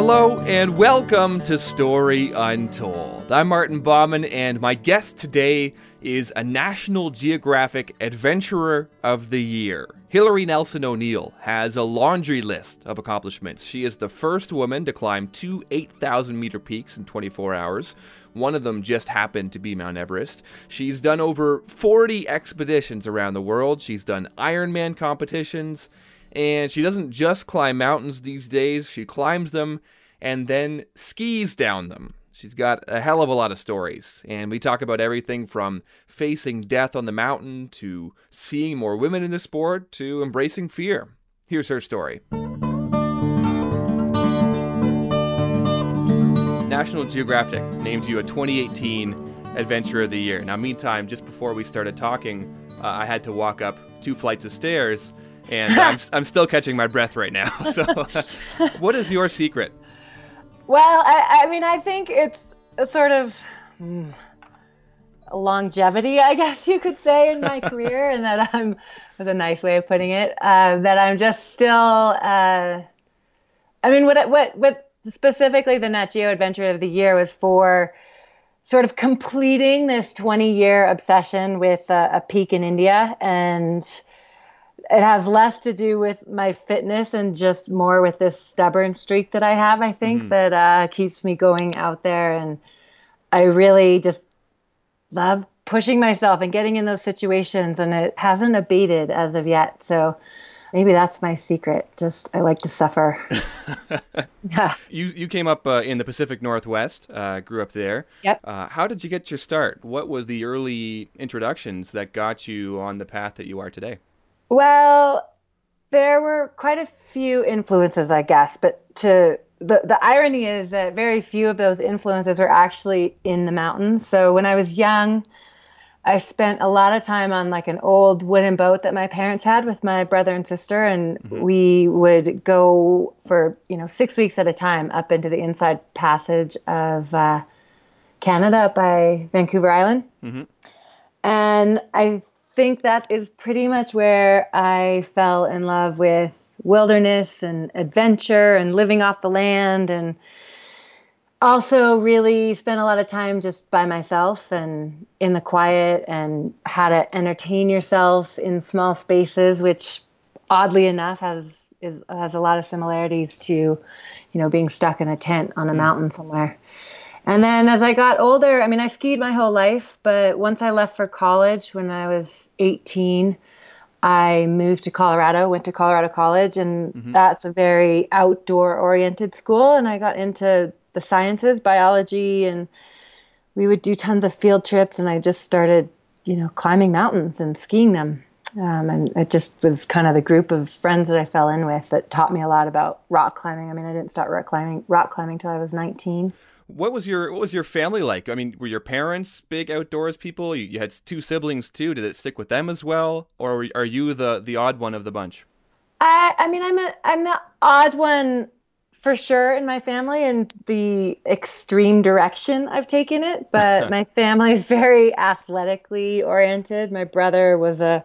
Hello and welcome to Story Untold. I'm Martin Bauman, and my guest today is a National Geographic Adventurer of the Year. Hilaree Nelson O'Neill has a laundry list of accomplishments. She is the first woman to climb two 8,000 meter peaks in 24 hours. One of them just happened to be Mount Everest. She's done over 40 expeditions around the world. She's done Ironman competitions and she doesn't just climb mountains these days, she climbs them and then skis down them. She's got a hell of a lot of stories, and we talk about everything from facing death on the mountain to seeing more women in the sport to embracing fear. Here's her story. National Geographic named you a 2018 Adventure of the Year. Now, meantime, just before we started talking, uh, I had to walk up two flights of stairs and I'm, I'm still catching my breath right now. So, what is your secret? Well, I, I mean, I think it's a sort of mm, longevity, I guess you could say, in my career, and that I'm, was a nice way of putting it, uh, that I'm just still, uh, I mean, what, what, what specifically the Nat Geo Adventure of the Year was for sort of completing this 20 year obsession with a peak in India and it has less to do with my fitness and just more with this stubborn streak that I have, I think, mm-hmm. that uh, keeps me going out there. And I really just love pushing myself and getting in those situations, and it hasn't abated as of yet. So maybe that's my secret. Just I like to suffer. yeah. You you came up uh, in the Pacific Northwest, uh, grew up there. Yep. Uh, how did you get your start? What was the early introductions that got you on the path that you are today? Well, there were quite a few influences, I guess, but to the the irony is that very few of those influences were actually in the mountains. So when I was young, I spent a lot of time on like an old wooden boat that my parents had with my brother and sister, and mm-hmm. we would go for you know six weeks at a time up into the inside passage of uh, Canada by Vancouver Island. Mm-hmm. And I think that is pretty much where I fell in love with wilderness and adventure and living off the land and also really spent a lot of time just by myself and in the quiet and how to entertain yourself in small spaces which oddly enough has is has a lot of similarities to you know being stuck in a tent on a mm. mountain somewhere and then as I got older, I mean, I skied my whole life, but once I left for college when I was 18, I moved to Colorado, went to Colorado College, and mm-hmm. that's a very outdoor oriented school. And I got into the sciences, biology, and we would do tons of field trips. And I just started, you know, climbing mountains and skiing them. Um, and it just was kind of the group of friends that I fell in with that taught me a lot about rock climbing. I mean, I didn't start rock climbing rock climbing till I was 19. What was your what was your family like? I mean, were your parents big outdoors people? You, you had two siblings too. Did it stick with them as well, or are you the the odd one of the bunch? I I mean, I'm a I'm the odd one for sure in my family and the extreme direction I've taken it. But my family is very athletically oriented. My brother was a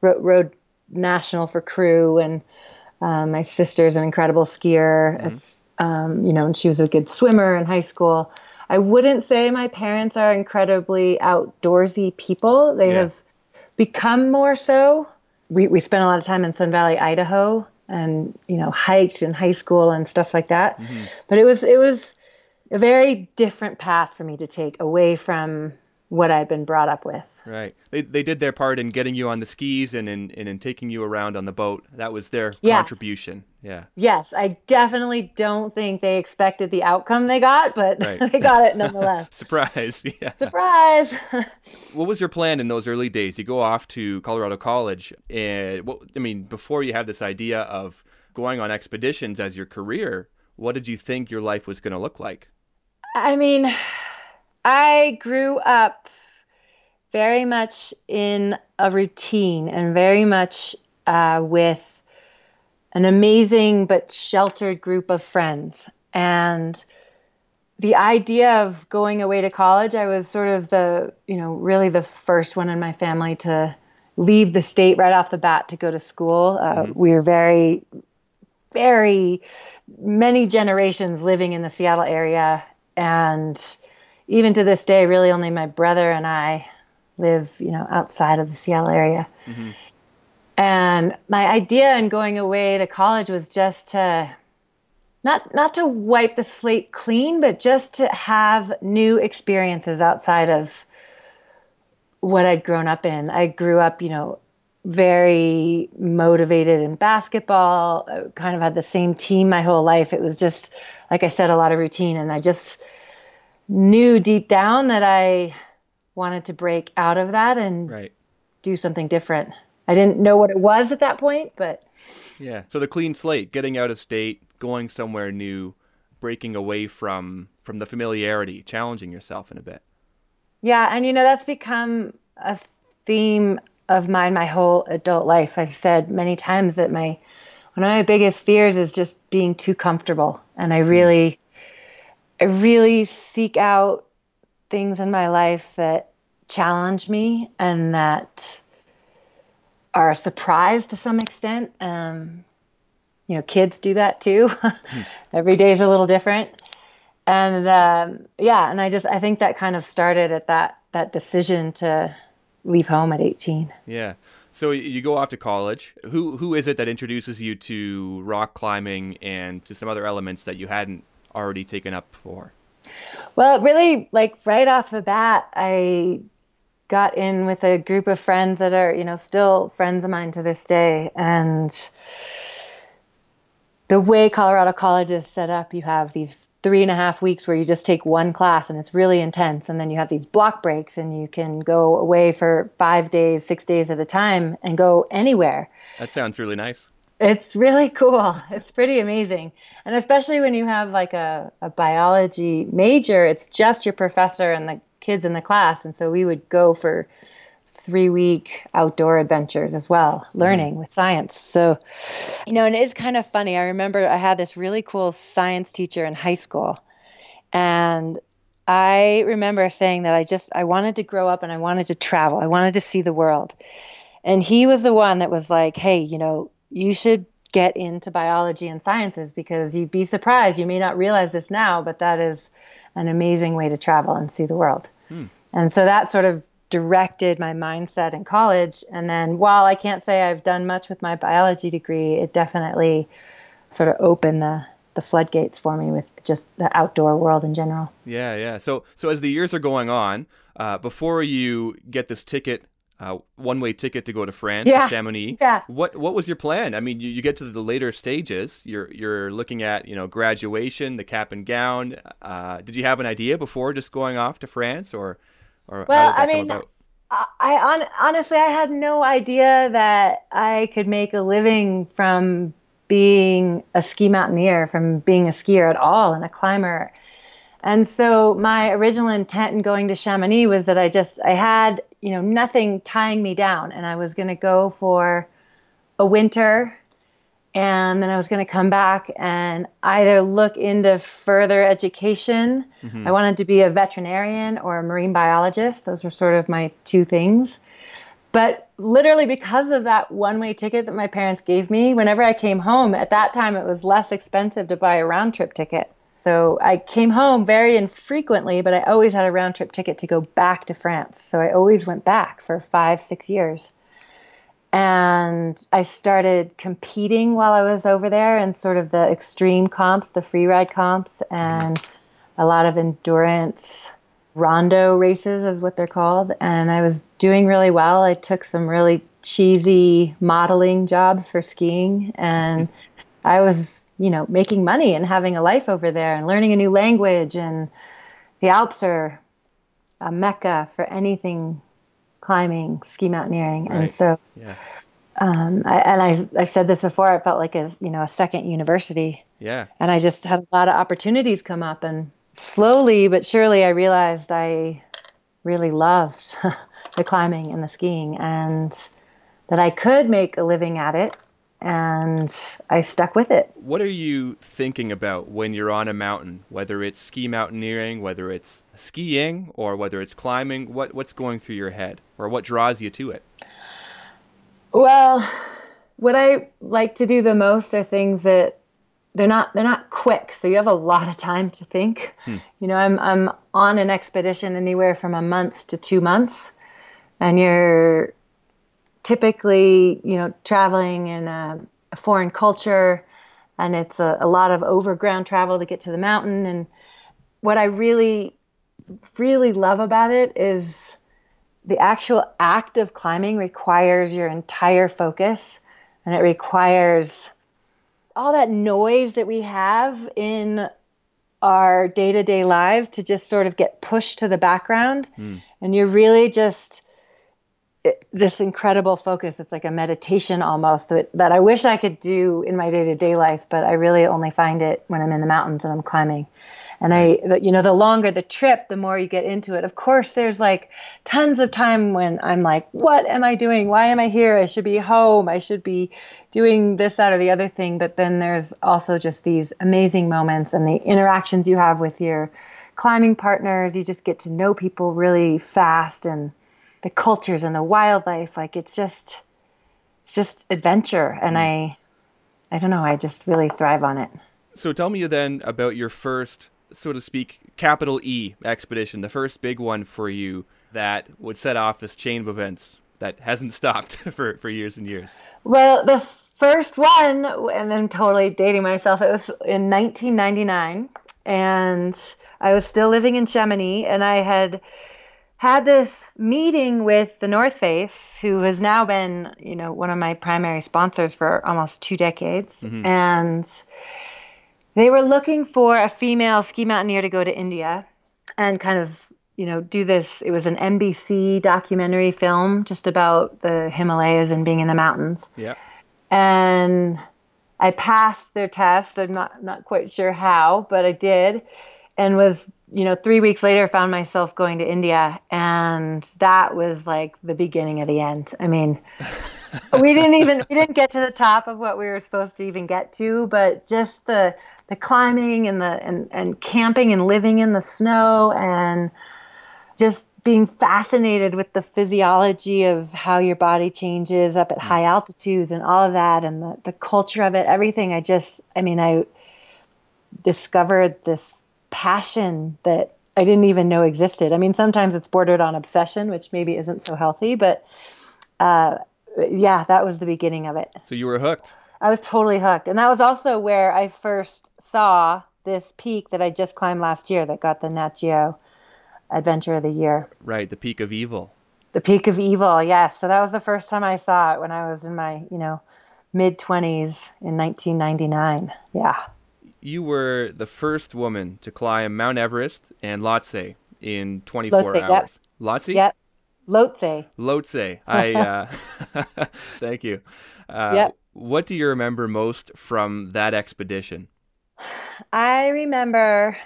road, road national for crew, and um, my sister's an incredible skier. Mm-hmm. It's um, you know, and she was a good swimmer in high school. I wouldn't say my parents are incredibly outdoorsy people. They yeah. have become more so. We we spent a lot of time in Sun Valley, Idaho, and you know, hiked in high school and stuff like that. Mm-hmm. But it was it was a very different path for me to take away from what I'd been brought up with. Right. They, they did their part in getting you on the skis and in, and in taking you around on the boat. That was their yeah. contribution. Yeah. Yes. I definitely don't think they expected the outcome they got, but right. they got it nonetheless. Surprise. Yeah. Surprise. what was your plan in those early days? You go off to Colorado College. And what, I mean, before you have this idea of going on expeditions as your career, what did you think your life was going to look like? I mean, I grew up very much in a routine and very much uh, with an amazing but sheltered group of friends. And the idea of going away to college, I was sort of the, you know, really the first one in my family to leave the state right off the bat to go to school. Uh, mm-hmm. We were very, very many generations living in the Seattle area. And even to this day, really only my brother and I live, you know, outside of the Seattle area. Mm-hmm. And my idea in going away to college was just to not not to wipe the slate clean, but just to have new experiences outside of what I'd grown up in. I grew up, you know, very motivated in basketball. I kind of had the same team my whole life. It was just, like I said, a lot of routine. And I just knew deep down that I wanted to break out of that and right. do something different. I didn't know what it was at that point, but. Yeah. So the clean slate, getting out of state, going somewhere new, breaking away from from the familiarity, challenging yourself in a bit. Yeah, and you know that's become a theme of mine my whole adult life. I've said many times that my one of my biggest fears is just being too comfortable, and I hmm. really, I really seek out things in my life that challenge me and that are a surprise to some extent. Um, you know, kids do that too. Every day is a little different, and um, yeah, and I just I think that kind of started at that that decision to leave home at 18. Yeah. So you go off to college. Who who is it that introduces you to rock climbing and to some other elements that you hadn't already taken up for? Well, really, like right off the bat, I got in with a group of friends that are, you know, still friends of mine to this day. And the way Colorado College is set up, you have these three and a half weeks where you just take one class and it's really intense and then you have these block breaks and you can go away for five days six days at a time and go anywhere that sounds really nice it's really cool it's pretty amazing and especially when you have like a, a biology major it's just your professor and the kids in the class and so we would go for three week outdoor adventures as well, learning mm with science. So, you know, and it is kind of funny. I remember I had this really cool science teacher in high school. And I remember saying that I just I wanted to grow up and I wanted to travel. I wanted to see the world. And he was the one that was like, "Hey, you know, you should get into biology and sciences because you'd be surprised. You may not realize this now, but that is an amazing way to travel and see the world." Hmm. And so that sort of directed my mindset in college. And then while I can't say I've done much with my biology degree, it definitely sort of opened the the floodgates for me with just the outdoor world in general. Yeah, yeah. So so as the years are going on, uh, before you get this ticket uh, one way ticket to go to France, yeah. Chamonix. Yeah. What what was your plan? I mean, you, you get to the later stages. You're you're looking at you know graduation, the cap and gown. Uh, did you have an idea before just going off to France, or or well, I mean, I, I honestly I had no idea that I could make a living from being a ski mountaineer, from being a skier at all, and a climber. And so my original intent in going to Chamonix was that I just I had you know nothing tying me down, and I was going to go for a winter and then I was going to come back and either look into further education. Mm-hmm. I wanted to be a veterinarian or a marine biologist. Those were sort of my two things. But literally, because of that one way ticket that my parents gave me, whenever I came home, at that time it was less expensive to buy a round trip ticket. So I came home very infrequently, but I always had a round trip ticket to go back to France. So I always went back for five, six years and I started competing while I was over there in sort of the extreme comps, the free ride comps, and a lot of endurance rando races is what they're called. And I was doing really well. I took some really cheesy modeling jobs for skiing, and I was, you know, making money and having a life over there and learning a new language. And the Alps are a mecca for anything climbing, ski mountaineering, right. and so. Yeah. Um, I, and I, I said this before. I felt like a you know a second university. Yeah. And I just had a lot of opportunities come up, and slowly but surely, I realized I really loved the climbing and the skiing, and that I could make a living at it and I stuck with it. What are you thinking about when you're on a mountain, whether it's ski mountaineering, whether it's skiing, or whether it's climbing? What what's going through your head, or what draws you to it? Well, what I like to do the most are things that they're not they're not quick so you have a lot of time to think hmm. you know i'm i'm on an expedition anywhere from a month to 2 months and you're typically you know traveling in a, a foreign culture and it's a, a lot of overground travel to get to the mountain and what i really really love about it is the actual act of climbing requires your entire focus and it requires all that noise that we have in our day-to-day lives to just sort of get pushed to the background mm. and you're really just it, this incredible focus it's like a meditation almost that, that i wish i could do in my day-to-day life but i really only find it when i'm in the mountains and i'm climbing and I, you know, the longer the trip, the more you get into it. Of course, there's like tons of time when I'm like, what am I doing? Why am I here? I should be home. I should be doing this, that, or the other thing. But then there's also just these amazing moments and the interactions you have with your climbing partners. You just get to know people really fast and the cultures and the wildlife. Like it's just, it's just adventure. And mm. I, I don't know, I just really thrive on it. So tell me then about your first so to speak, capital E expedition, the first big one for you that would set off this chain of events that hasn't stopped for, for years and years? Well, the first one, and I'm totally dating myself, it was in 1999, and I was still living in Chamonix, and I had had this meeting with the North Face, who has now been, you know, one of my primary sponsors for almost two decades, mm-hmm. and they were looking for a female ski mountaineer to go to India and kind of, you know, do this. It was an NBC documentary film just about the Himalayas and being in the mountains. Yeah. And I passed their test. I'm not not quite sure how, but I did, and was you know three weeks later found myself going to India, and that was like the beginning of the end. I mean. we didn't even we didn't get to the top of what we were supposed to even get to but just the the climbing and the and, and camping and living in the snow and just being fascinated with the physiology of how your body changes up at mm. high altitudes and all of that and the, the culture of it everything i just i mean i discovered this passion that i didn't even know existed i mean sometimes it's bordered on obsession which maybe isn't so healthy but uh, yeah that was the beginning of it so you were hooked I was totally hooked. And that was also where I first saw this peak that I just climbed last year that got the Nat Geo Adventure of the Year. Right, the Peak of Evil. The Peak of Evil, yes. So that was the first time I saw it when I was in my, you know, mid 20s in 1999. Yeah. You were the first woman to climb Mount Everest and Lhotse in 24 Lhotse, hours. Yep. Lhotse? Yep. Lhotse. Lhotse. I uh, thank you. Uh, yep. What do you remember most from that expedition? I remember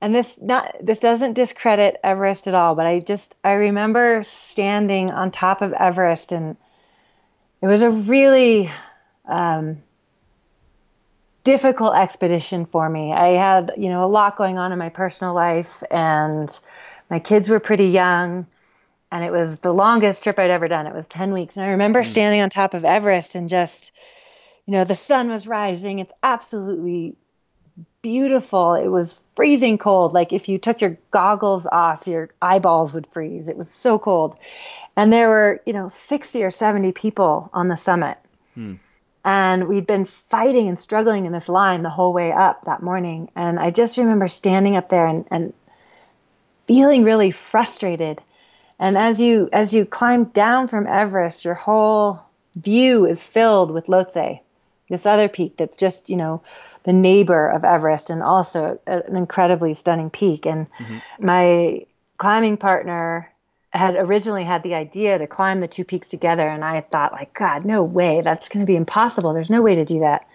and this not this doesn't discredit Everest at all, but I just I remember standing on top of Everest and it was a really um, difficult expedition for me. I had, you know, a lot going on in my personal life and my kids were pretty young and it was the longest trip I'd ever done. It was 10 weeks. And I remember mm. standing on top of Everest and just you know, the sun was rising. It's absolutely beautiful. It was freezing cold. Like if you took your goggles off, your eyeballs would freeze. It was so cold. And there were, you know, 60 or 70 people on the summit. Hmm. And we'd been fighting and struggling in this line the whole way up that morning. And I just remember standing up there and, and feeling really frustrated. And as you as you climb down from Everest, your whole view is filled with Lhotse this other peak that's just you know the neighbor of Everest and also an incredibly stunning peak. And mm-hmm. my climbing partner had originally had the idea to climb the two peaks together, and I thought like, God, no way, that's going to be impossible. There's no way to do that.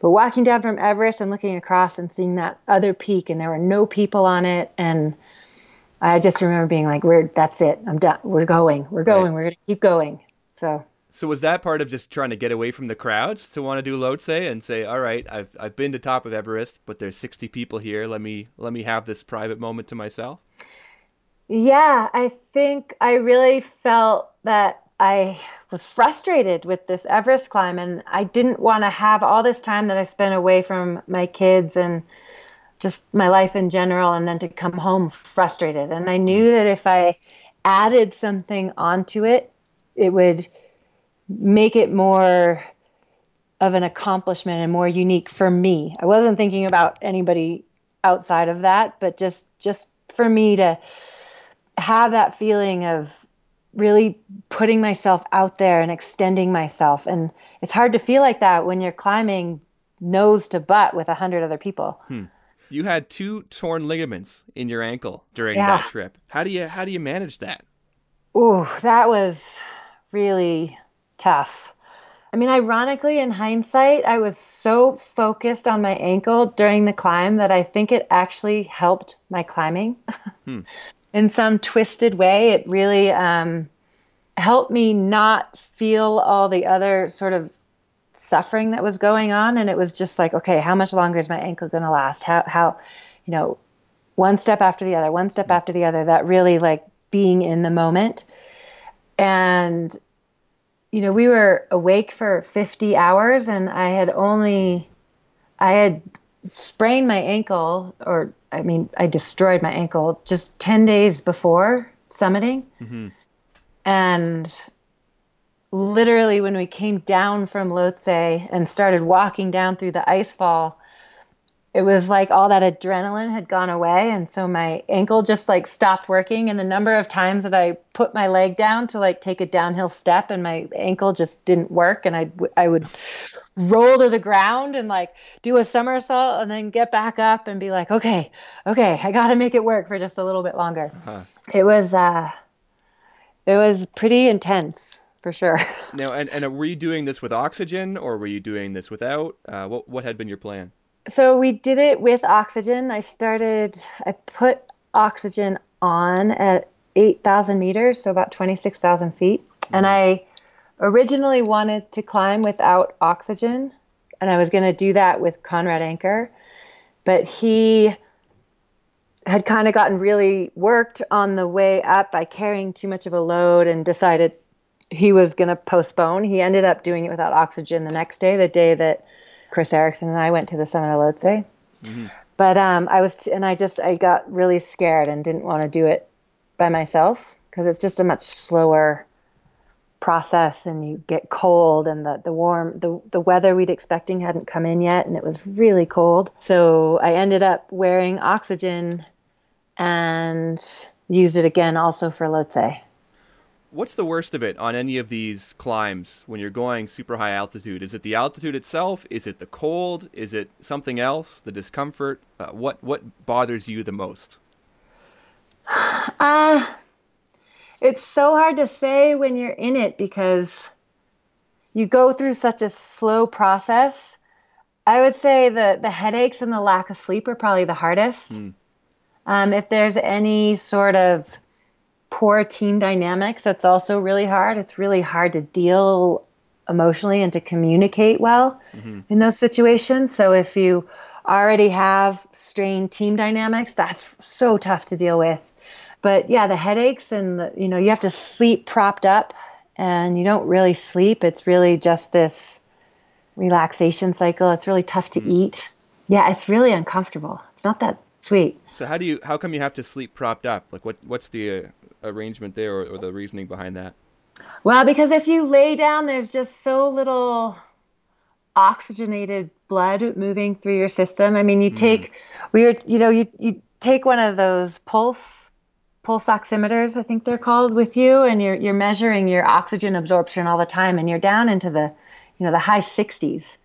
But walking down from Everest and looking across and seeing that other peak, and there were no people on it, and I just remember being like, "We're that's it. I'm done. We're going. We're going. Right. We're going to keep going." So so was that part of just trying to get away from the crowds to want to do Lhotse and say, "All right, I've I've been to top of Everest, but there's 60 people here. Let me let me have this private moment to myself." Yeah, I think I really felt that I was frustrated with this Everest climb, and I didn't want to have all this time that I spent away from my kids and just my life in general, and then to come home frustrated. And I knew that if I added something onto it, it would make it more of an accomplishment and more unique for me. I wasn't thinking about anybody outside of that, but just just for me to have that feeling of really putting myself out there and extending myself. And it's hard to feel like that when you're climbing nose to butt with a hundred other people. Hmm. You had two torn ligaments in your ankle during yeah. that trip. How do you how do you manage that? Ooh, that was really tough. I mean, ironically, in hindsight, I was so focused on my ankle during the climb that I think it actually helped my climbing. Hmm. in some twisted way, it really um, helped me not feel all the other sort of suffering that was going on. And it was just like, okay, how much longer is my ankle going to last? How, how, you know, one step after the other, one step hmm. after the other, that really like being in the moment. And you know, we were awake for 50 hours and I had only, I had sprained my ankle, or I mean, I destroyed my ankle just 10 days before summiting. Mm-hmm. And literally, when we came down from Lhotse and started walking down through the ice fall, it was like all that adrenaline had gone away and so my ankle just like stopped working and the number of times that i put my leg down to like take a downhill step and my ankle just didn't work and i i would roll to the ground and like do a somersault and then get back up and be like okay okay i got to make it work for just a little bit longer. Uh-huh. it was uh it was pretty intense for sure. Now and, and were you doing this with oxygen or were you doing this without? Uh, what what had been your plan so we did it with oxygen. I started, I put oxygen on at 8,000 meters, so about 26,000 feet. Mm-hmm. And I originally wanted to climb without oxygen, and I was going to do that with Conrad Anker. But he had kind of gotten really worked on the way up by carrying too much of a load and decided he was going to postpone. He ended up doing it without oxygen the next day, the day that Chris Ericson and I went to the summit of Lhotse. Mm-hmm. But um, I was, and I just, I got really scared and didn't want to do it by myself because it's just a much slower process and you get cold and the, the warm, the, the weather we'd expecting hadn't come in yet and it was really cold. So I ended up wearing oxygen and used it again also for Lhotse. What's the worst of it on any of these climbs when you're going super high altitude? Is it the altitude itself? Is it the cold? Is it something else? The discomfort? Uh, what what bothers you the most? Uh, it's so hard to say when you're in it because you go through such a slow process. I would say the the headaches and the lack of sleep are probably the hardest. Mm. Um, if there's any sort of poor team dynamics that's also really hard. It's really hard to deal emotionally and to communicate well mm-hmm. in those situations. So if you already have strained team dynamics that's so tough to deal with. But yeah the headaches and the, you know you have to sleep propped up and you don't really sleep. It's really just this relaxation cycle. It's really tough to mm-hmm. eat. Yeah it's really uncomfortable. It's not that sweet. So how do you how come you have to sleep propped up? Like what what's the uh, arrangement there or, or the reasoning behind that? Well, because if you lay down, there's just so little oxygenated blood moving through your system. I mean, you hmm. take, mm. we are, you know, you, you take one of those pulse, pulse oximeters, I think they're called with you, and you're, you're measuring your oxygen absorption all the time and you're down into the, you know, the high sixties,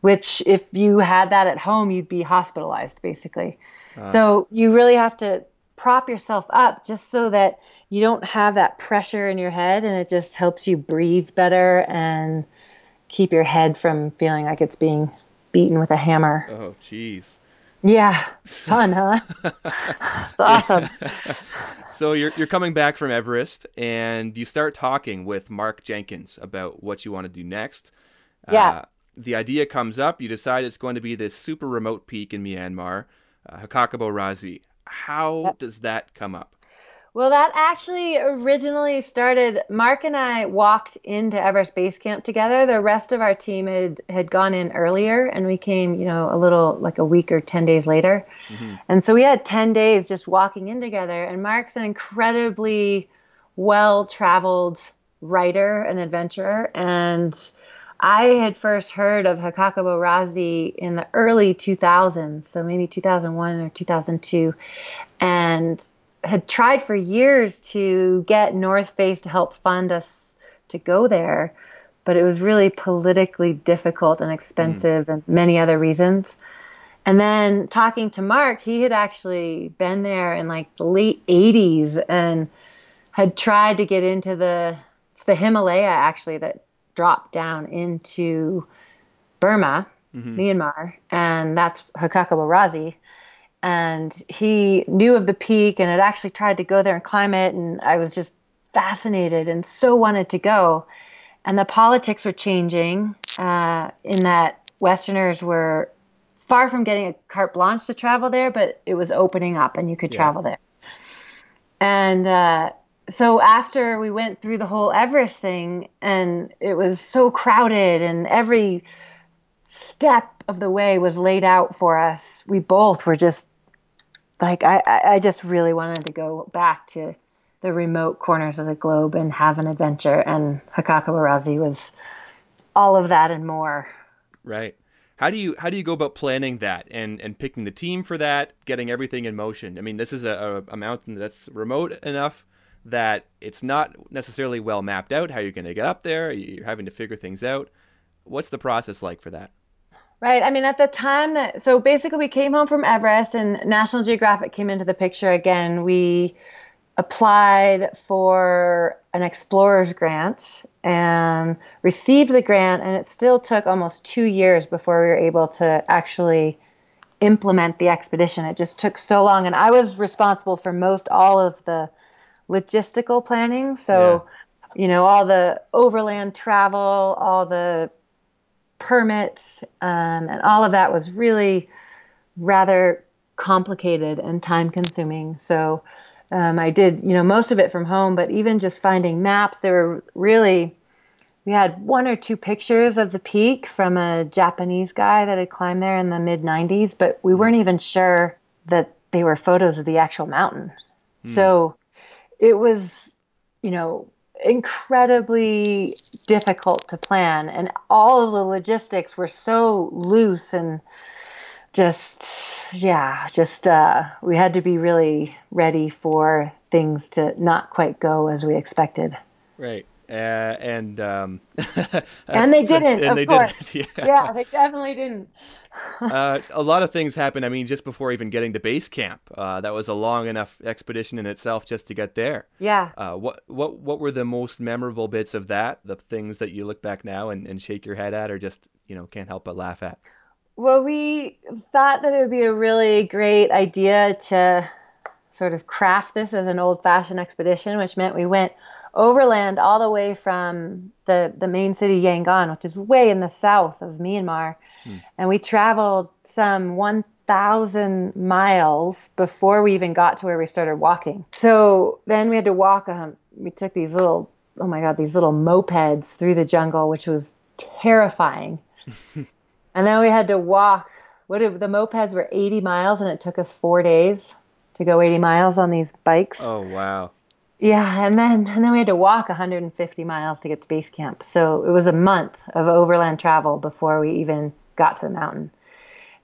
which if you had that at home, you'd be hospitalized basically. Uh. So you really have to prop yourself up just so that you don't have that pressure in your head and it just helps you breathe better and keep your head from feeling like it's being beaten with a hammer. Oh, jeez. Yeah, fun, huh? awesome. so you're you're coming back from Everest and you start talking with Mark Jenkins about what you want to do next. Yeah. Uh, the idea comes up. You decide it's going to be this super remote peak in Myanmar, uh, Hkakabo Razi. How yep. does that come up? Well, that actually originally started. Mark and I walked into Everest Base Camp together. The rest of our team had had gone in earlier, and we came, you know, a little like a week or ten days later. Mm-hmm. And so we had ten days just walking in together. And Mark's an incredibly well traveled writer and adventurer, and I had first heard of Hkakabo Razi in the early 2000s, so maybe 2001 or 2002, and had tried for years to get North Face to help fund us to go there, but it was really politically difficult and expensive mm. and many other reasons. And then talking to Mark, he had actually been there in like the late 80s and had tried to get into the the Himalaya actually that dropped down into Burma, mm-hmm. Myanmar, and that's Hkakabo Razi. And he knew of the peak and had actually tried to go there and climb it. And I was just fascinated and so wanted to go. And the politics were changing uh, in that Westerners were far from getting a carte blanche to travel there, but it was opening up and you could yeah. travel there. And uh, so after we went through the whole Everest thing and it was so crowded and every step of the way was laid out for us, we both were just like I, I just really wanted to go back to the remote corners of the globe and have an adventure and Hkakabo Razi was all of that and more. Right. How do you how do you go about planning that and, and picking the team for that, getting everything in motion? I mean, this is a, a mountain that's remote enough that it's not necessarily well mapped out how you're going to get up there. You're having to figure things out. What's the process like for that? Right. I mean, at the time that, so basically we came home from Everest and National Geographic came into the picture again. We applied for an explorer's grant and received the grant, and it still took almost two years before we were able to actually implement the expedition. It just took so long, and I was responsible for most all of the logistical planning. So, yeah. you know, all the overland travel, all the permits, um, and all of that was really rather complicated and time consuming. So, um, I did, you know, most of it from home, but even just finding maps, there were really, we had one or two pictures of the peak from a Japanese guy that had climbed there in the mid 90s, but we weren't even sure that they were photos of the actual mountain. Mm. So it was, you know, incredibly difficult to plan. And all of the logistics were so loose and just yeah just uh, we had to be really ready for things to not quite go as we expected. Right uh, and um, and they didn't. and they course. didn't. Yeah. yeah. they definitely didn't. uh, a lot of things happened. I mean, just before even getting to base camp, uh, that was a long enough expedition in itself just to get there. Yeah. Uh, what what what were the most memorable bits of that? The things that you look back now and, and shake your head at, or just you know can't help but laugh at. Well, we thought that it would be a really great idea to sort of craft this as an old-fashioned expedition, which meant we went overland all the way from the, the main city Yangon, which is way in the south of Myanmar. Hmm. And we traveled some 1,000 miles before we even got to where we started walking. So then we had to walk, um, we took these little, oh my God, these little mopeds through the jungle, which was terrifying. and then we had to walk. What if the mopeds were 80 miles and it took us four days to go 80 miles on these bikes. Oh, wow. Yeah, and then and then we had to walk 150 miles to get to base camp. So it was a month of overland travel before we even got to the mountain.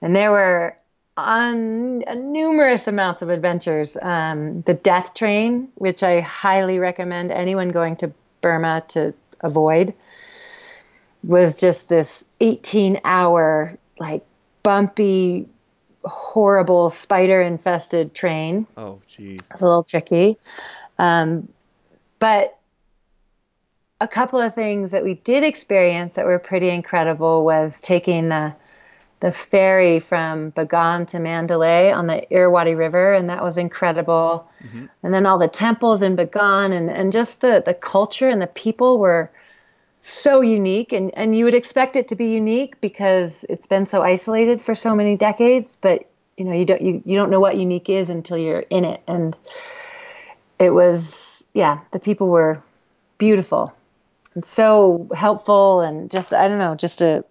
And there were on numerous amounts of adventures. Um, the Death Train, which I highly recommend anyone going to Burma to avoid, was just this 18 hour like bumpy horrible spider infested train. Oh, geez. It's a little tricky. Um, but a couple of things that we did experience that were pretty incredible was taking the the ferry from Bagan to Mandalay on the Irrawaddy River, and that was incredible. Mm-hmm. And then all the temples in Bagan and, and just the, the culture and the people were so unique. And, and you would expect it to be unique because it's been so isolated for so many decades, but you know, you don't you, you don't know what unique is until you're in it. And it was yeah, the people were beautiful and so helpful and just I don't know, just a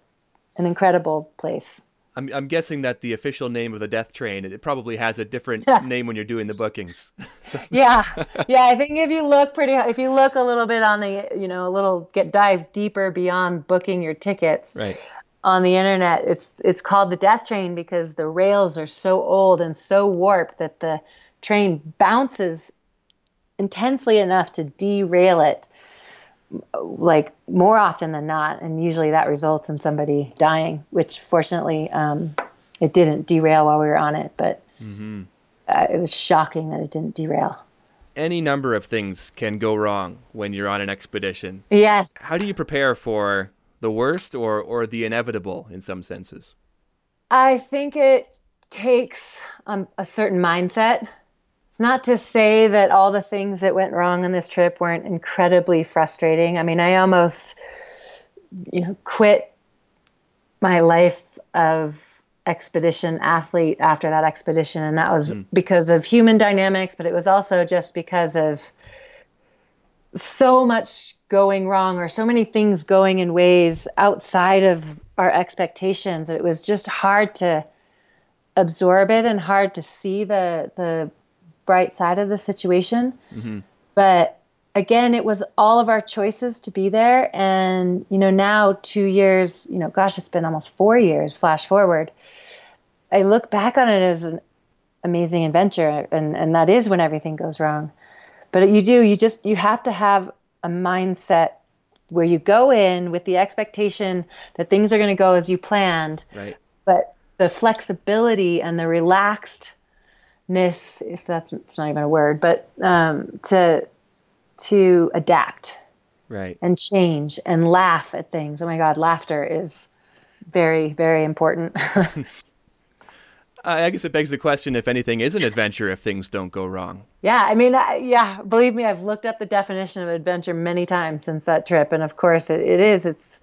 an incredible place. I'm, I'm guessing that the official name of the death train it probably has a different name when you're doing the bookings. so. Yeah, yeah. I think if you look pretty, if you look a little bit on the, you know, a little get dive deeper beyond booking your tickets, right. On the internet, it's it's called the death train because the rails are so old and so warped that the train bounces intensely enough to derail it like more often than not, and usually that results in somebody dying. Which fortunately, um, it didn't derail while we were on it, but mm-hmm. uh, it was shocking that it didn't derail. Any number of things can go wrong when you're on an expedition. Yes. How do you prepare for the worst or or the inevitable in some senses? I think it takes um, a certain mindset it's not to say that all the things that went wrong on this trip weren't incredibly frustrating. I mean, I almost, you know, quit my life of expedition athlete after that expedition. And that was mm. because of human dynamics, but it was also just because of so much going wrong or so many things going in ways outside of our expectations that it was just hard to absorb it and hard to see the the bright side of the situation. Mm-hmm. But again, it was all of our choices to be there. And, you know, now two years, you know, gosh, it's been almost four years, flash forward. I look back on it as an amazing adventure. And, and that is when everything goes wrong. But you do, you just, you have to have a mindset where you go in with the expectation that things are going to go as you planned. Right. But the flexibility and the relaxed ness, if that's it's not even a word, but um, to to adapt, right, and change and laugh at things. Oh my God, laughter is very very important. I guess it begs the question if anything is an adventure if things don't go wrong. Yeah, I mean, I, yeah, believe me, I've looked up the definition of adventure many times since that trip, and of course, it, it is. It's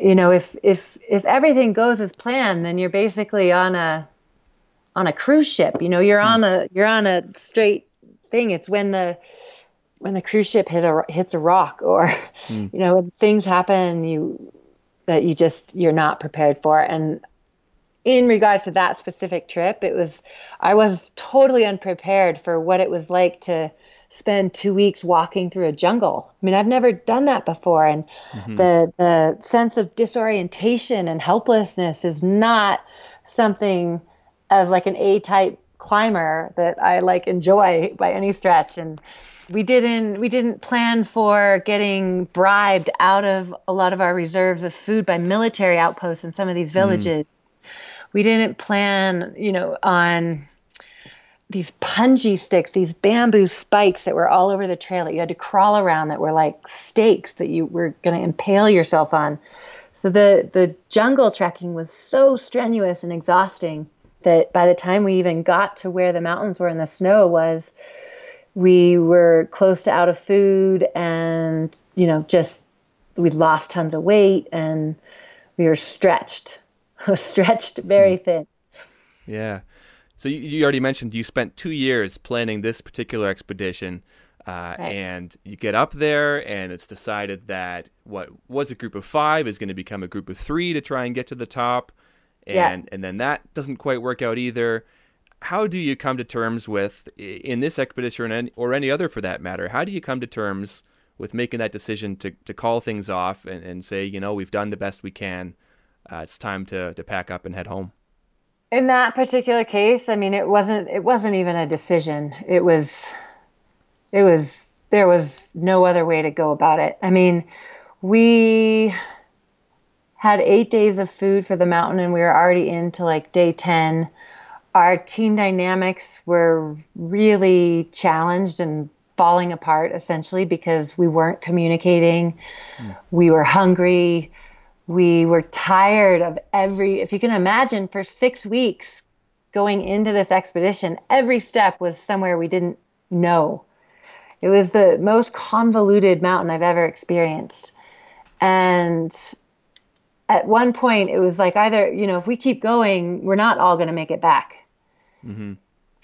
you know, if if if everything goes as planned, then you're basically on a on a cruise ship. You know, you're mm. on a you're on a straight thing. It's when the when the cruise ship hit a, hits a rock or mm. you know when things happen you that you just you're not prepared for and in regards to that specific trip it was i was totally unprepared for what it was like to spend two weeks walking through a jungle i mean i've never done that before and mm-hmm. the the sense of disorientation and helplessness is not something as like an A type climber that I like enjoy by any stretch and we didn't we didn't plan for getting bribed out of a lot of our reserves of food by military outposts in some of these hmm. villages. Mm. We didn't plan, you know, on these punji sticks, these bamboo spikes that were all over the trail that you had to crawl around that were like stakes that you were going to impale yourself on. So the the jungle trekking was so strenuous and exhausting that by the time we even got to where the mountains were and the snow was, we were close to out of food and, you know, just we'd lost tons of weight and we were stretched, stretched very hmm. thin. Yeah. So you, you, already mentioned you spent two years planning this particular expedition. Uh, right. And you get up there, and it's decided that what was a group of five is going to become a group of three to try and get to the top and yeah. and then that doesn't quite work out either. How do you come to terms with in this expedition or any, other for that matter? How do you come to terms with making that decision to to call things off and, and say, you know, we've done the best we can. Uh, it's time to to pack up and head home. In that particular case, I mean, it wasn't it wasn't even a decision. It was it was there was no other way to go about it. I mean, we had eight days of food for the mountain and we were already into like day 10 our team dynamics were really challenged and falling apart essentially because we weren't communicating. Mm. we were hungry. We were tired of every if you can imagine for six weeks going into this expedition every step was somewhere we didn't know. It was the most convoluted mountain i've ever experienced. And at one point it was like either you know if we keep going we're not all going to make it back mm-hmm.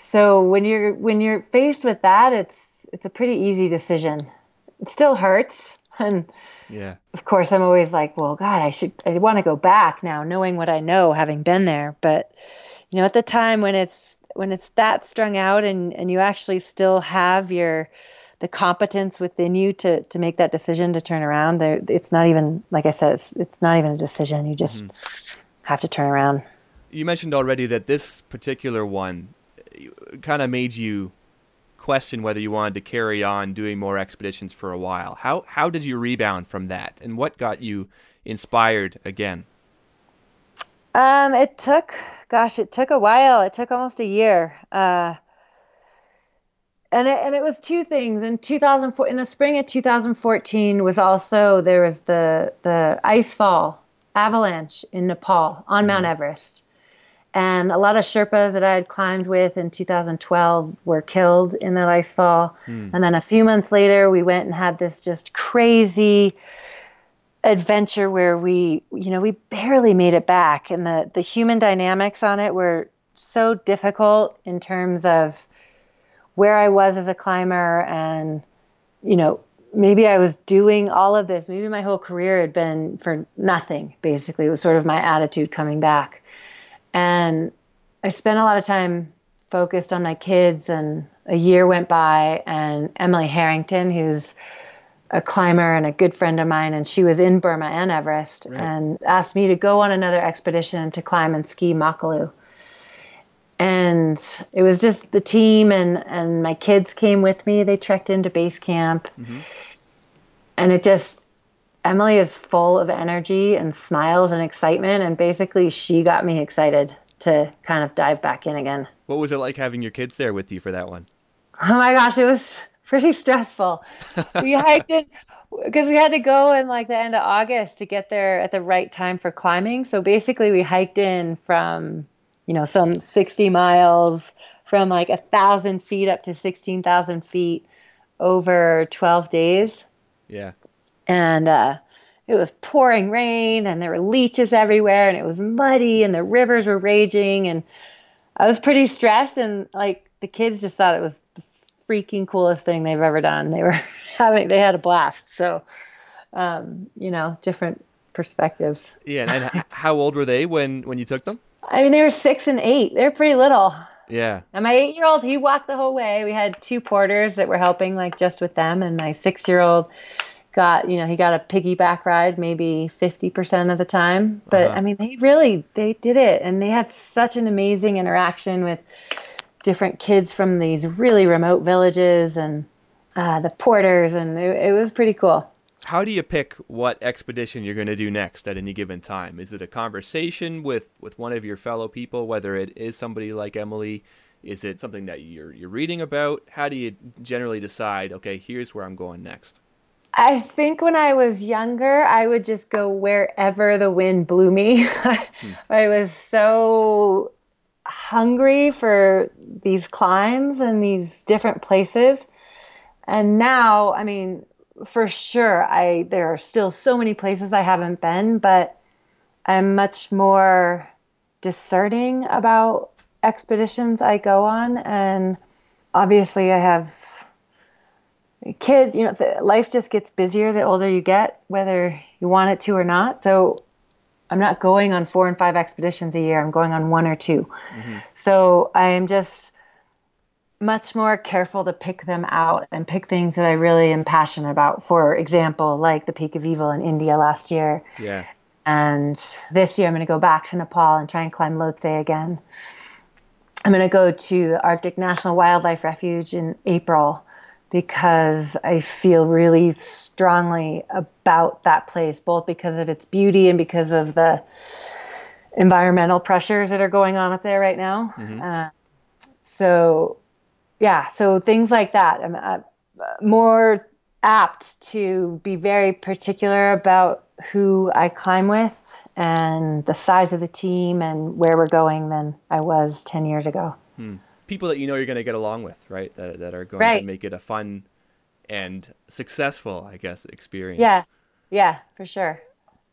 So when you're when you're faced with that, it's it's a pretty easy decision. It still hurts, and yeah, of course, I'm always like, well, God, I should I want to go back now, knowing what I know, having been there. But you know, at the time when it's when it's that strung out, and and you actually still have your the competence within you to to make that decision to turn around. It's not even like I said, it's it's not even a decision. You just mm-hmm. have to turn around. You mentioned already that this particular one kind of made you question whether you wanted to carry on doing more expeditions for a while. How how did you rebound from that, and what got you inspired again? Um, it took, gosh, it took a while. It took almost a year. Uh, and it, and it was two things. In 2004, in the spring of 2014, was also there was the the ice fall avalanche in Nepal on Mount mm-hmm. Everest, and a lot of Sherpas that I had climbed with in 2012 were killed in that ice fall. Hmm. And then a few months later, we went and had this just crazy adventure where we, you know, we barely made it back. And the, the human dynamics on it were so difficult in terms of where I was as a climber and, you know, maybe I was doing all of this. Maybe my whole career had been for nothing, basically. It was sort of my attitude coming back. And I spent a lot of time focused on my kids, and a year went by, and Emily Harrington, who's a climber and a good friend of mine, and she was in Burma and Everest, right. and asked me to go on another expedition to climb and ski Makalu. And it was just the team, and, and my kids came with me. They trekked into base camp. Mm-hmm. And it just, Emily is full of energy and smiles and excitement, and basically she got me excited to kind of dive back in again. What was it like having your kids there with you for that one? Oh my gosh, it was pretty stressful. we hiked in because we had to go in like the end of August to get there at the right time for climbing. So basically, we hiked in from you know some 60 miles from like a thousand feet up to 16,000 feet over 12 days. Yeah and uh, it was pouring rain and there were leeches everywhere and it was muddy and the rivers were raging and I was pretty stressed and like the kids just thought it was the freaking coolest thing they've ever done. They were having they had a blast. So um, you know, different perspectives. Yeah, and how old were they when when you took them? I mean, they were 6 and 8. They're pretty little. Yeah. And my 8-year-old, he walked the whole way. We had two porters that were helping like just with them and my 6-year-old got you know he got a piggyback ride maybe 50% of the time but uh-huh. i mean they really they did it and they had such an amazing interaction with different kids from these really remote villages and uh, the porters and it, it was pretty cool how do you pick what expedition you're going to do next at any given time is it a conversation with with one of your fellow people whether it is somebody like emily is it something that you're you're reading about how do you generally decide okay here's where i'm going next I think when I was younger, I would just go wherever the wind blew me. hmm. I was so hungry for these climbs and these different places. And now, I mean, for sure, I there are still so many places I haven't been, but I'm much more discerning about expeditions I go on and obviously I have kids, you know, life just gets busier the older you get, whether you want it to or not. So I'm not going on four and five expeditions a year. I'm going on one or 2 mm-hmm. So I am just much more careful to pick them out and pick things that I really am passionate about. For example, like the Peak of Evil in India last year. Yeah. And this year I'm going to go back to Nepal and try and climb Lhotse again. I'm going to go to the Arctic National Wildlife Refuge in April because I feel really strongly about that place, both because of its beauty and because of the environmental pressures that are going on up there right now. Mm-hmm. Uh, so, yeah, so things like that. I'm uh, more apt to be very particular about who I climb with and the size of the team and where we're going than I was 10 years ago. Hmm people that you know you're going to get along with, right? That, that are going right. to make it a fun and successful, I guess, experience. Yeah, yeah, for sure.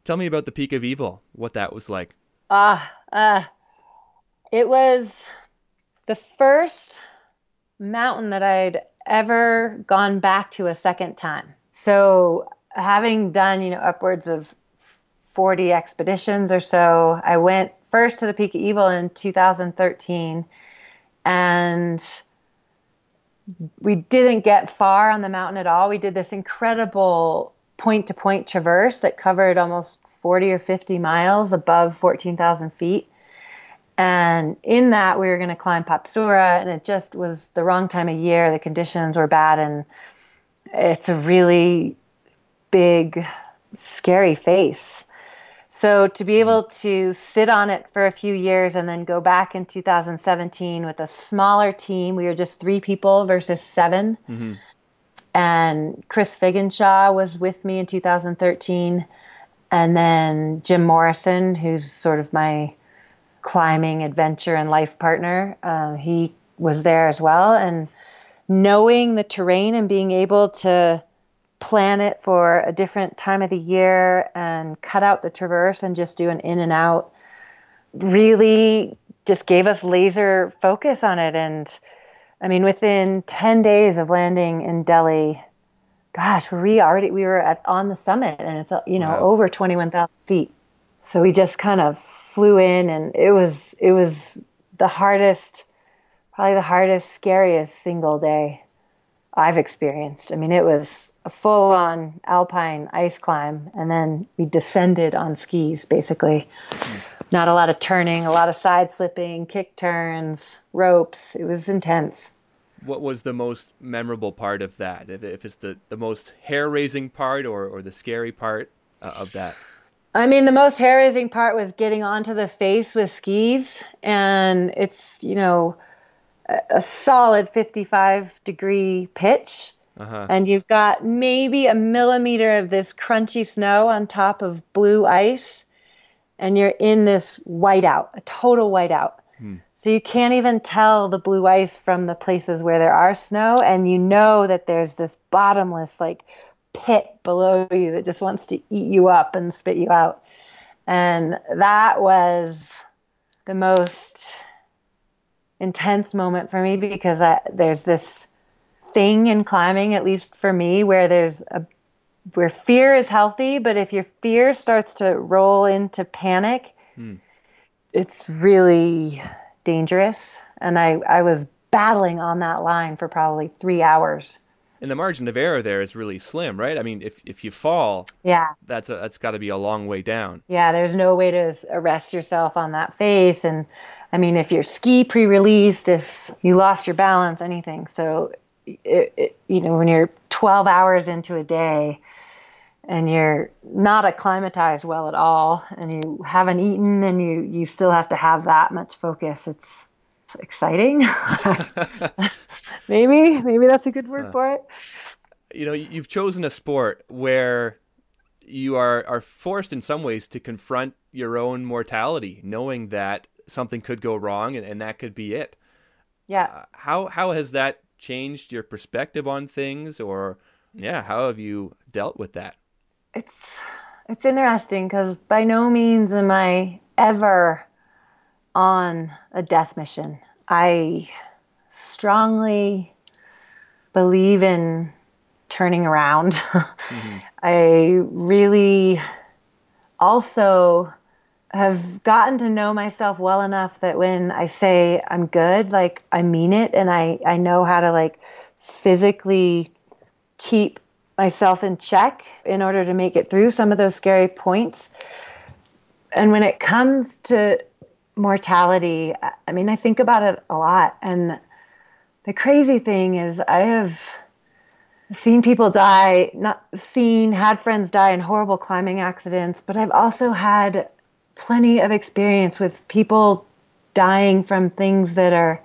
Tell me about the Peak of Evil. What that was like. Ah, uh, uh, it was the first mountain that I'd ever gone back to a second time. So, having done, you know, upwards of 40 expeditions or so, I went first to the Peak of Evil in 2013 and we didn't get far on the mountain at all. We did this incredible point to point traverse that covered almost 40 or 50 miles above 14,000 feet. And in that, we were going to climb Papsura, and it just was the wrong time of year. The conditions were bad, and it's a really big, scary face. So to be able to sit on it for a few years and then go back in 2017 with a smaller team, we were just three people versus 7 mm-hmm. And Chris Figenshau was with me in 2013. And then Jim Morrison, who's sort of my climbing adventure and life partner. Uh, he was there as well. And knowing the terrain and being able to plan it for a different time of the year and cut out the traverse and just do an in and out really just gave us laser focus on it. And I mean, within 10 days of landing in Delhi, gosh, we already, we were at, on the summit and it's, you know, wow. over 21,000 feet. So we just kind of flew in and it was it was the hardest probably the hardest scariest single day I've experienced. I mean it was a full on alpine ice climb and then we descended on skis basically. Mm. Not a lot of turning, a lot of side slipping, kick turns, ropes. It was intense. What was the most memorable part of that? If, if it's the, the most hair raising part or, or the scary part uh, of that? I mean, the most hair raising part was getting onto the face with skis, and it's you know a, a solid 55 degree pitch, uh-huh. and you've got maybe a millimeter of this crunchy snow on top of blue ice, and you're in this whiteout, a total whiteout. Hmm. So you can't even tell the blue ice from the places where there are snow, and you know that there's this bottomless like pit below you that just wants to eat you up and spit you out. And that was the most intense moment for me because I, there's this thing in climbing, at least for me, where there's a where fear is healthy, but if your fear starts to roll into panic, hmm. it's really dangerous. And I, I was battling on that line for probably three hours and the margin of error there is really slim, right? I mean, if if you fall, yeah, that's a, that's got to be a long way down. Yeah, there's no way to arrest yourself on that face, and I mean, if your ski pre-released, if you lost your balance, anything. So, it, it, you know, when you're 12 hours into a day, and you're not acclimatized well at all, and you haven't eaten, and you you still have to have that much focus, it's exciting. maybe, maybe that's a good word for it. You know, you've chosen a sport where you are are forced in some ways to confront your own mortality, knowing that something could go wrong and, and that could be it. Yeah. Uh, how how has that changed your perspective on things, or yeah, how have you dealt with that? It's it's interesting because by no means am I ever on a death mission. I strongly believe in turning around. mm-hmm. I really also have gotten to know myself well enough that when I say I'm good, like I mean it and I, I know how to like physically keep myself in check in order to make it through some of those scary points. And when it comes to mortality, I mean, I think about it a lot. And the crazy thing is, I have seen people die, not seen, had friends die in horrible climbing accidents, but I've also had plenty of experience with people dying from things that are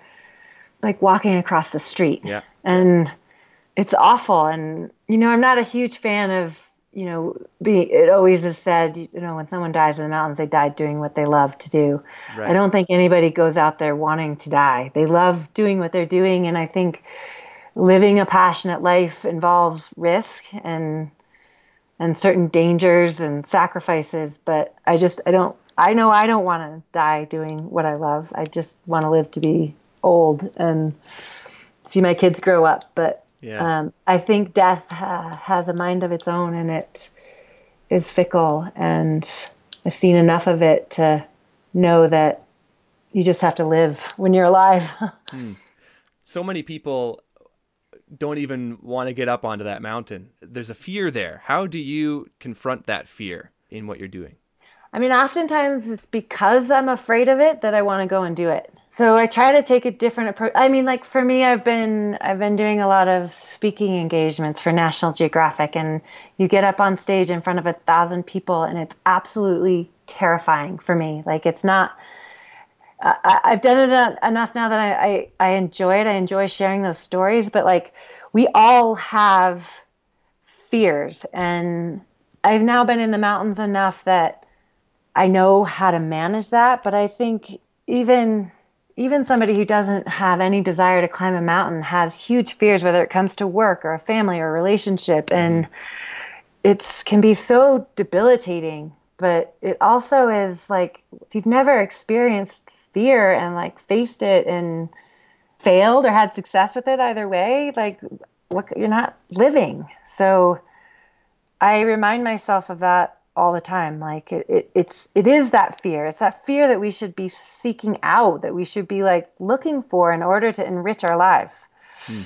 like walking across the street. Yeah. And it's awful. And, you know, I'm not a huge fan of you know, be it always is said, you know, when someone dies in the mountains, they died doing what they love to do. Right. I don't think anybody goes out there wanting to die. They love doing what they're doing, and I think living a passionate life involves risk and and certain dangers and sacrifices. But I just I don't I know I don't want to die doing what I love. I just want to live to be old and see my kids grow up. But Yeah. um, I think death uh, has a mind of its own and it is fickle. And I've seen enough of it to know that you just have to live when you're alive. so many people don't even want to get up onto that mountain. There's a fear there. How do you confront that fear in what you're doing? I mean, oftentimes it's because I'm afraid of it that I want to go and do it. So I try to take a different approach. I mean, like for me, I've been I've been doing a lot of speaking engagements for National Geographic, and you get up on stage in front of a thousand people, and it's absolutely terrifying for me. Like it's not. I, I've done it enough now that I, I I enjoy it. I enjoy sharing those stories, but like we all have fears, and I've now been in the mountains enough that I know how to manage that, but I think even even somebody who doesn't have any desire to climb a mountain has huge fears whether it comes to work or a family or a relationship. Mm-hmm. And it can be so debilitating but it also is like if you've never experienced fear and like faced it and failed or had success with it either way like what you're not living. So I remind myself of that all the time. Like it, it, it's it is that fear. It's that fear that we should be seeking out, that we should be like looking for in order to enrich our lives. Hmm.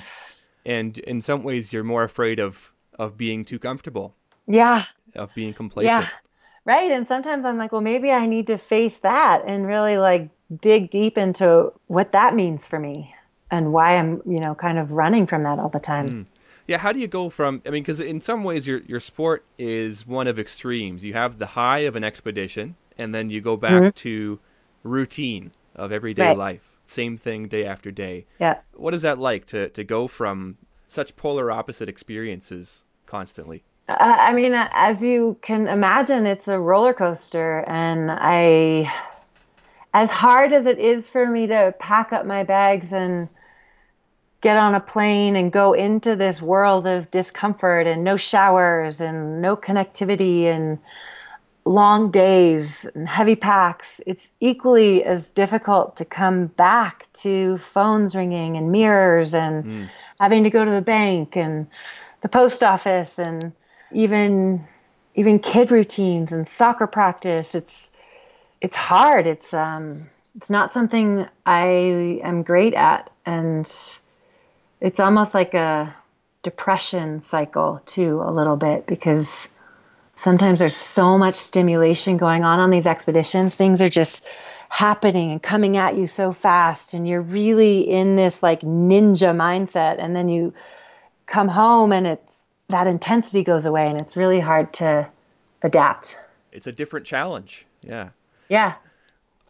And in some ways, you're more afraid of of being too comfortable, Yeah. of being complacent. Yeah. Right. And sometimes I'm like, well, maybe I need to face that and really like dig deep into what that means for me and why I'm, you know, kind of running from that all the time. Hmm. Yeah, how do you go from? I mean, because in some ways, your your sport is one of extremes. You have the high of an expedition, and then you go back to routine of everyday Mm-hmm. Right. life. Same thing day after day. Yeah. What is that like to to go from such polar opposite experiences constantly? Uh, I mean, as you can imagine, it's a roller coaster, and I, as hard as it is for me to pack up my bags and get on a plane and go into this world of discomfort and no showers and no connectivity and long days and heavy packs, it's equally as difficult to come back to phones ringing and mirrors and having to go to the bank and the post office and even even kid routines and soccer practice. It's it's hard. It's um it's not something I am great at and it's almost like a depression cycle too a little bit because sometimes there's so much stimulation going on on these expeditions things are just happening and coming at you so fast and you're really in this like ninja mindset and then you come home and it's that intensity goes away and it's really hard to adapt It's a different challenge. Yeah. yeah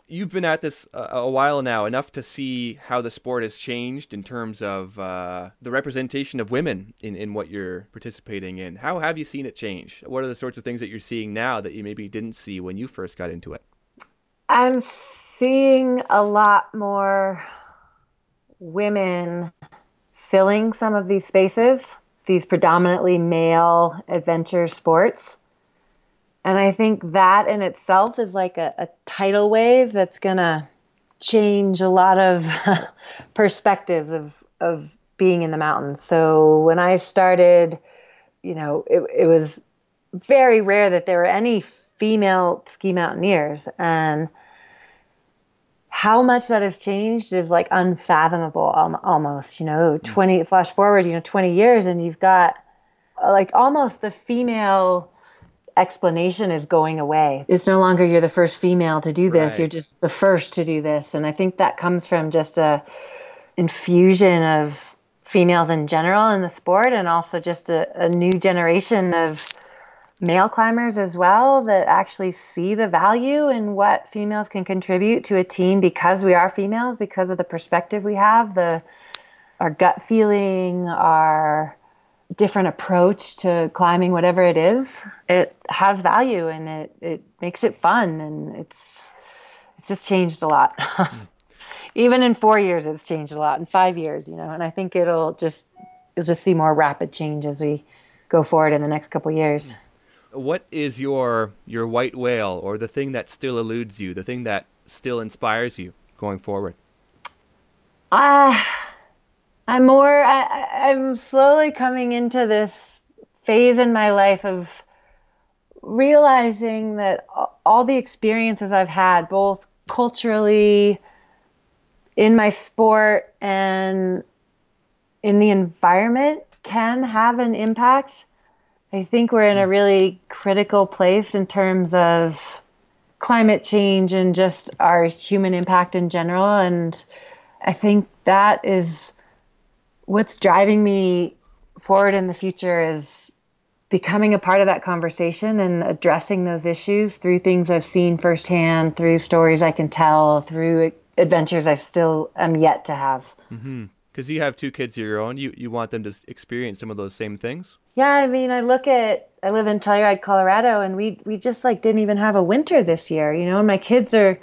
You've been at this a, a while now, enough to see how the sport has changed in terms of uh, the representation of women in, in what you're participating in. How have you seen it change? What are the sorts of things that you're seeing now that you maybe didn't see when you first got into it? I'm seeing a lot more women filling some of these spaces, these predominantly male adventure sports. And I think that in itself is like a, a tidal wave that's going to change a lot of perspectives of, of being in the mountains. So when I started, you know, it, it was very rare that there were any female ski mountaineers. And how much that has changed is like unfathomable al- almost you know mm. 20 flash forward you know 20 years and you've got like almost the female explanation is going away. It's no longer you're the first female to do this. Right. you're just the first to do this. And i think that comes from just a infusion of females in general in the sport and also just a, a new generation of male climbers as well that actually see the value in what females can contribute to a team because we are females because of the perspective we have the our gut feeling our different approach to climbing whatever it is it has value and it it makes it fun and it's it's just changed a lot. Even in 4 years it's changed a lot. In 5 years you know and i think it'll just you'll just see more rapid change as we go forward in the next couple years. What is your your white whale or the thing that still eludes you, the thing that still inspires you going forward? Uh, I'm more, I, I'm slowly coming into this phase in my life of realizing that all the experiences I've had, both culturally, in my sport, and in the environment, can have an impact. I think we're in a really critical place in terms of climate change and just our human impact in general. And I think that is what's driving me forward in the future is becoming a part of that conversation and addressing those issues through things I've seen firsthand, through stories I can tell, through adventures I still am yet to have. Mm-hmm because you have two kids of your own. You you want them to experience some of those same things. Yeah, I mean, I look at I live in Telluride, Colorado, and we we just like didn't even have a winter this year, you know. And my kids are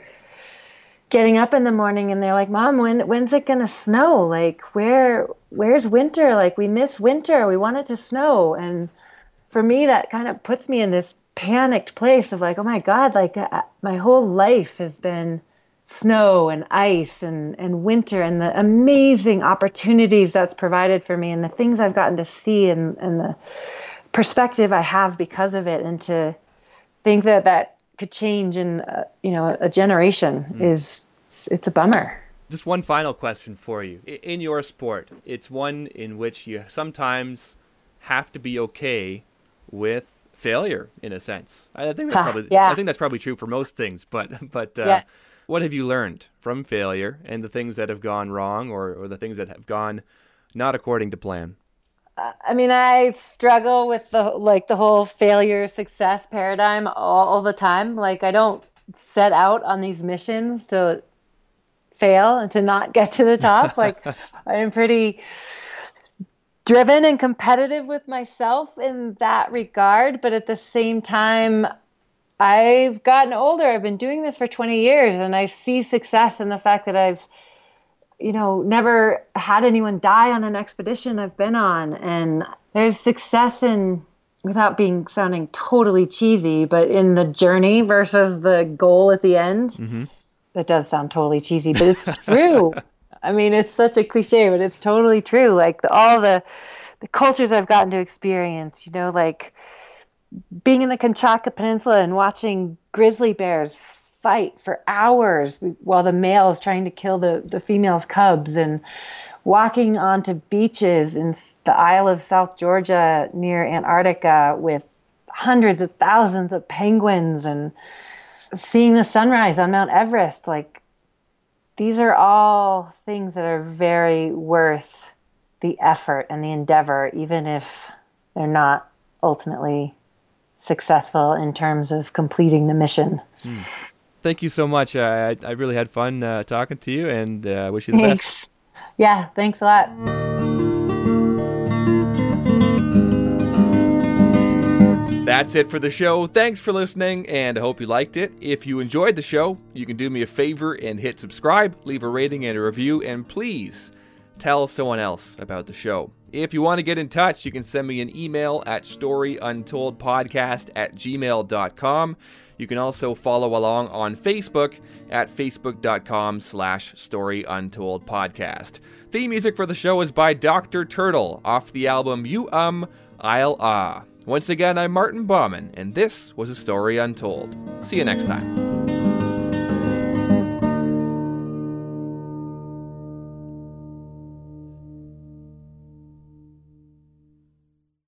getting up in the morning and they're like, "Mom, when when's it gonna snow? Like, where where's winter? Like, we miss winter. We want it to snow." And for me, that kind of puts me in this panicked place of like, "Oh my God! Like, uh, my whole life has been." snow and ice and, and winter and the amazing opportunities that's provided for me and the things I've gotten to see and, and the perspective I have because of it and to think that that could change in uh, you know a generation mm. is it's a bummer. Just one final question for you. In your sport, it's one in which you sometimes have to be okay with failure in a sense. I think that's probably yeah. I think that's probably true for most things, but but uh, yeah what have you learned from failure and the things that have gone wrong or, or the things that have gone not according to plan? I mean, I struggle with the like the whole failure success paradigm all, all the time. Like, I don't set out on these missions to fail and to not get to the top. like, I am pretty driven and competitive with myself in that regard, but at the same time, I've gotten older. I've been doing this for 20 years and I see success in the fact that I've you know never had anyone die on an expedition I've been on and there's success in without being sounding totally cheesy, but in the journey versus the goal at the end. Mm-hmm. That does sound totally cheesy, but it's true. I mean, it's such a cliche, but it's totally true. Like the, all the the cultures I've gotten to experience, you know, like being in the Kamchatka Peninsula and watching grizzly bears fight for hours while the male is trying to kill the, the female's cubs and walking onto beaches in the Isle of South Georgia near Antarctica with hundreds of thousands of penguins and seeing the sunrise on Mount Everest like these are all things that are very worth the effort and the endeavor even if they're not ultimately successful in terms of completing the mission. Mm. Thank you so much. I, I really had fun uh, talking to you and I uh, wish you the thanks. best. Yeah, thanks a lot. That's it for the show. Thanks for listening, and I hope you liked it. If you enjoyed the show, you can do me a favor and hit subscribe, leave a rating and a review, and please tell someone else about the show. If you want to get in touch, you can send me an email at storyuntoldpodcast at gmail.com. You can also follow along on Facebook at facebook.com slash storyuntoldpodcast. Theme music for the show is by Dr. Turtle off the album You Um, I'll Ah. Once again, I'm Martin Bauman, and this was A Story Untold. See you next time.